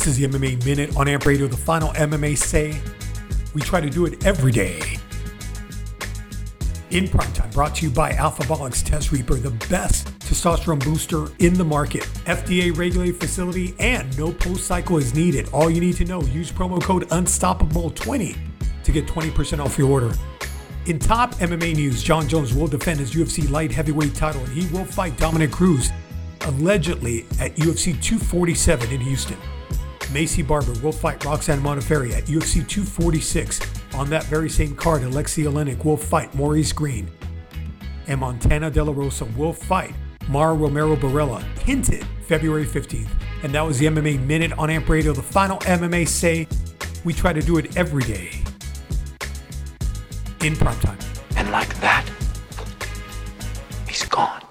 This is the MMA Minute on Amp Radio, the final MMA say. We try to do it every day. In prime time, brought to you by Alphabolics Test Reaper, the best testosterone booster in the market. FDA regulated facility and no post cycle is needed. All you need to know, use promo code Unstoppable20 to get 20% off your order. In top MMA news, Jon Jones will defend his UFC light heavyweight title and he will fight Dominick Cruz allegedly at UFC 247 in Houston. Maycee Barber will fight Roxanne Modafferi at UFC 246. On that very same card, Aleksei Oleinik will fight Maurice Greene. And Montana De La Rosa will fight Mara Romero Barella, hinted February 15th. And that was the MMA Minute on Amp Radio, the final MMA say. We try to do it every day in prime time. And like that, he's gone.